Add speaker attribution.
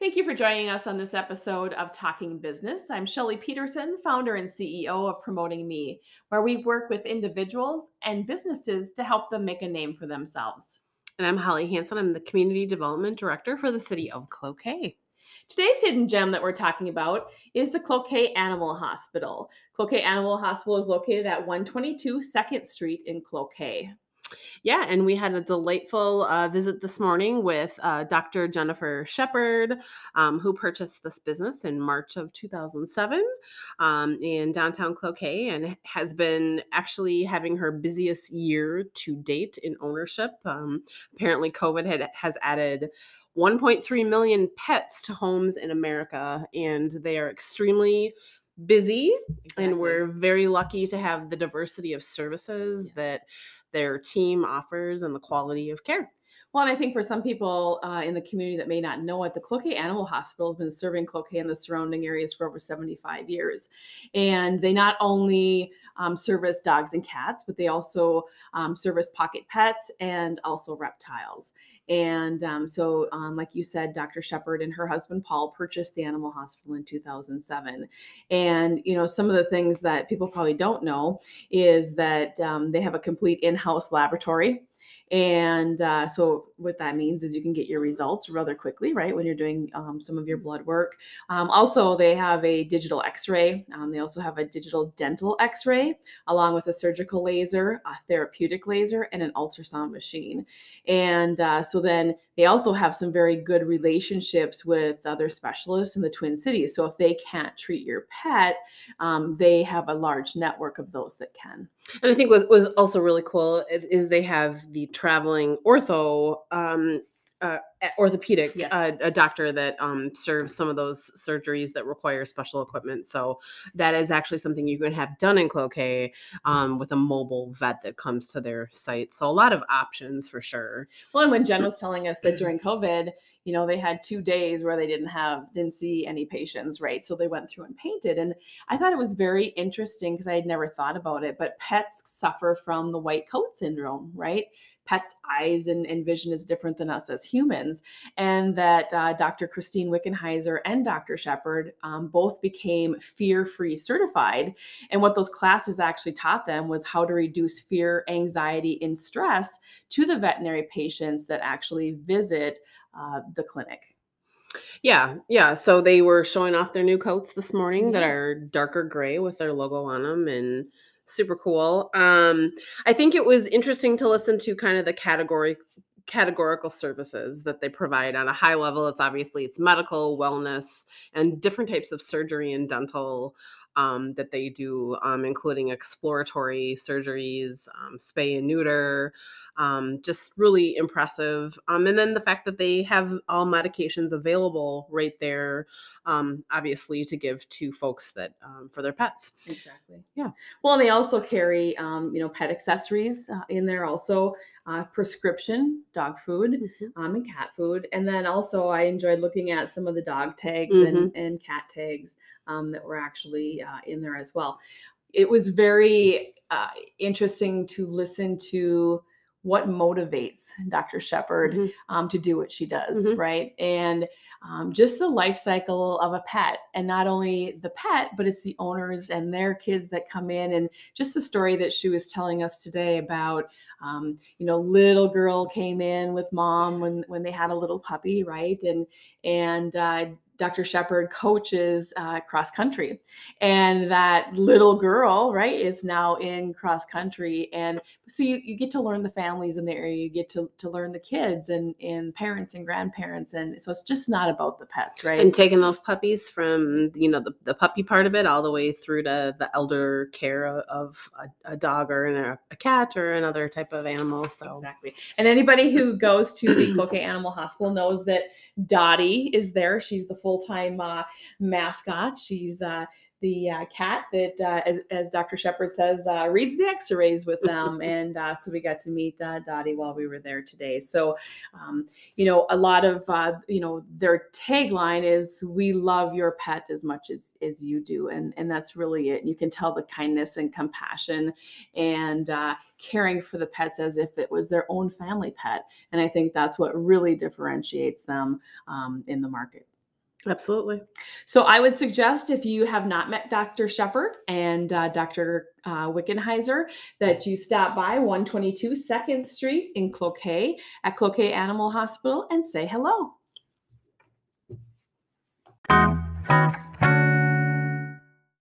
Speaker 1: Thank you for joining us on this episode of Talking Business. I'm Shelly Peterson, founder and CEO of Promoting Me, where we work with individuals and businesses to help them make a name for themselves.
Speaker 2: And I'm Holly Hanson. I'm the Community Development Director for the City of Cloquet.
Speaker 1: Today's hidden gem that we're talking about is the Cloquet Animal Hospital. Cloquet Animal Hospital is located at 122 2nd Street in Cloquet.
Speaker 2: Yeah, and we had a delightful uh, visit this morning with uh, Dr. Jennifer Shepard, um, who purchased this business in March of 2007 um, in downtown Cloquet and has been actually having her busiest year to date in ownership. Um, apparently, COVID had, has added 1.3 million pets to homes in America, and they are extremely busy exactly. and we're very lucky to have the diversity of services yes. that their team offers and the quality of care.
Speaker 1: Well, and I think for some people uh, in the community that may not know it, the Cloquet Animal Hospital has been serving Cloquet and the surrounding areas for over 75 years. And they not only um, service dogs and cats, but they also um, service pocket pets and also reptiles. And um, so, um, like you said, Dr. Shepard and her husband Paul purchased the animal hospital in 2007. And, you know, some of the things that people probably don't know is that um, they have a complete in house laboratory and uh, so, what that means is you can get your results rather quickly, right? When you're doing um, some of your blood work. Um, also, they have a digital x ray. Um, they also have a digital dental x ray, along with a surgical laser, a therapeutic laser, and an ultrasound machine. And uh, so, then they also have some very good relationships with other specialists in the Twin Cities. So, if they can't treat your pet, um, they have a large network of those that can.
Speaker 2: And I think what was also really cool is they have the traveling ortho um, uh, orthopedic, yes. uh, a doctor that um, serves some of those surgeries that require special equipment. So that is actually something you can have done in Cloquet um, with a mobile vet that comes to their site. So a lot of options for sure.
Speaker 1: Well, and when Jen was telling us that during COVID, you know, they had two days where they didn't have, didn't see any patients, right? So they went through and painted. And I thought it was very interesting because I had never thought about it, but pets suffer from the white coat syndrome, right? pets' eyes and, and vision is different than us as humans. And that uh, Dr. Christine Wickenheiser and Dr. Shepard um, both became fear free certified. And what those classes actually taught them was how to reduce fear, anxiety, and stress to the veterinary patients that actually visit uh, the clinic.
Speaker 2: Yeah, yeah. So they were showing off their new coats this morning yes. that are darker gray with their logo on them and super cool. Um, I think it was interesting to listen to kind of the category categorical services that they provide on a high level. It's obviously it's medical wellness and different types of surgery and dental um, that they do, um, including exploratory surgeries, um, spay and neuter, um, just really impressive. Um, and then the fact that they have all medications available right there, um, obviously to give to folks that for their pets.
Speaker 1: Exactly. Yeah. Well, and they also carry, you know, pet accessories uh, in there, also uh, prescription dog food mm-hmm. and cat food, and then also I enjoyed looking at some of the dog tags mm-hmm. and, and cat tags um, that were actually uh, in there as well. It was very uh, interesting to listen to what motivates Dr. Shepard mm-hmm. um, to do what she does, mm-hmm. right? And um, just the life cycle of a pet, and not only the pet, but it's the owners and their kids that come in, and just the story that she was telling us today about, um, you know, little girl came in with mom when when they had a little puppy, right? And and uh, Dr. Shepard coaches uh, cross country, and that little girl, right, is now in cross country, and so you, you get to learn the families in the area, you get to, to learn the kids and and parents and grandparents, and so it's just not about the pets, right?
Speaker 2: And taking those puppies from you know the, the puppy part of it all the way through to the elder care of a, a dog or a, a, cat or another type of animal. So
Speaker 1: exactly, and anybody who goes to the Cloquet Animal Hospital knows that Dottie is there. She's the full time uh, mascot. She's uh, the uh, cat that, uh, as, as, Dr. Shepard says, uh, reads the x rays with them. and uh, so we got to meet uh, Dottie while we were there today. So, um, you know, a lot of, uh, you know, their tagline is, We love your pet as much as, as you do. And, and that's really it. You can tell the kindness and compassion and caring for the pets as if it was their own family pet. And I think that's what really differentiates them um, in the market.
Speaker 2: Absolutely.
Speaker 1: So I would suggest if you have not met Dr. Shepard and uh, Dr. Uh, Wickenheiser that you stop by 122 2nd Street in Cloquet at Cloquet Animal Hospital and say hello.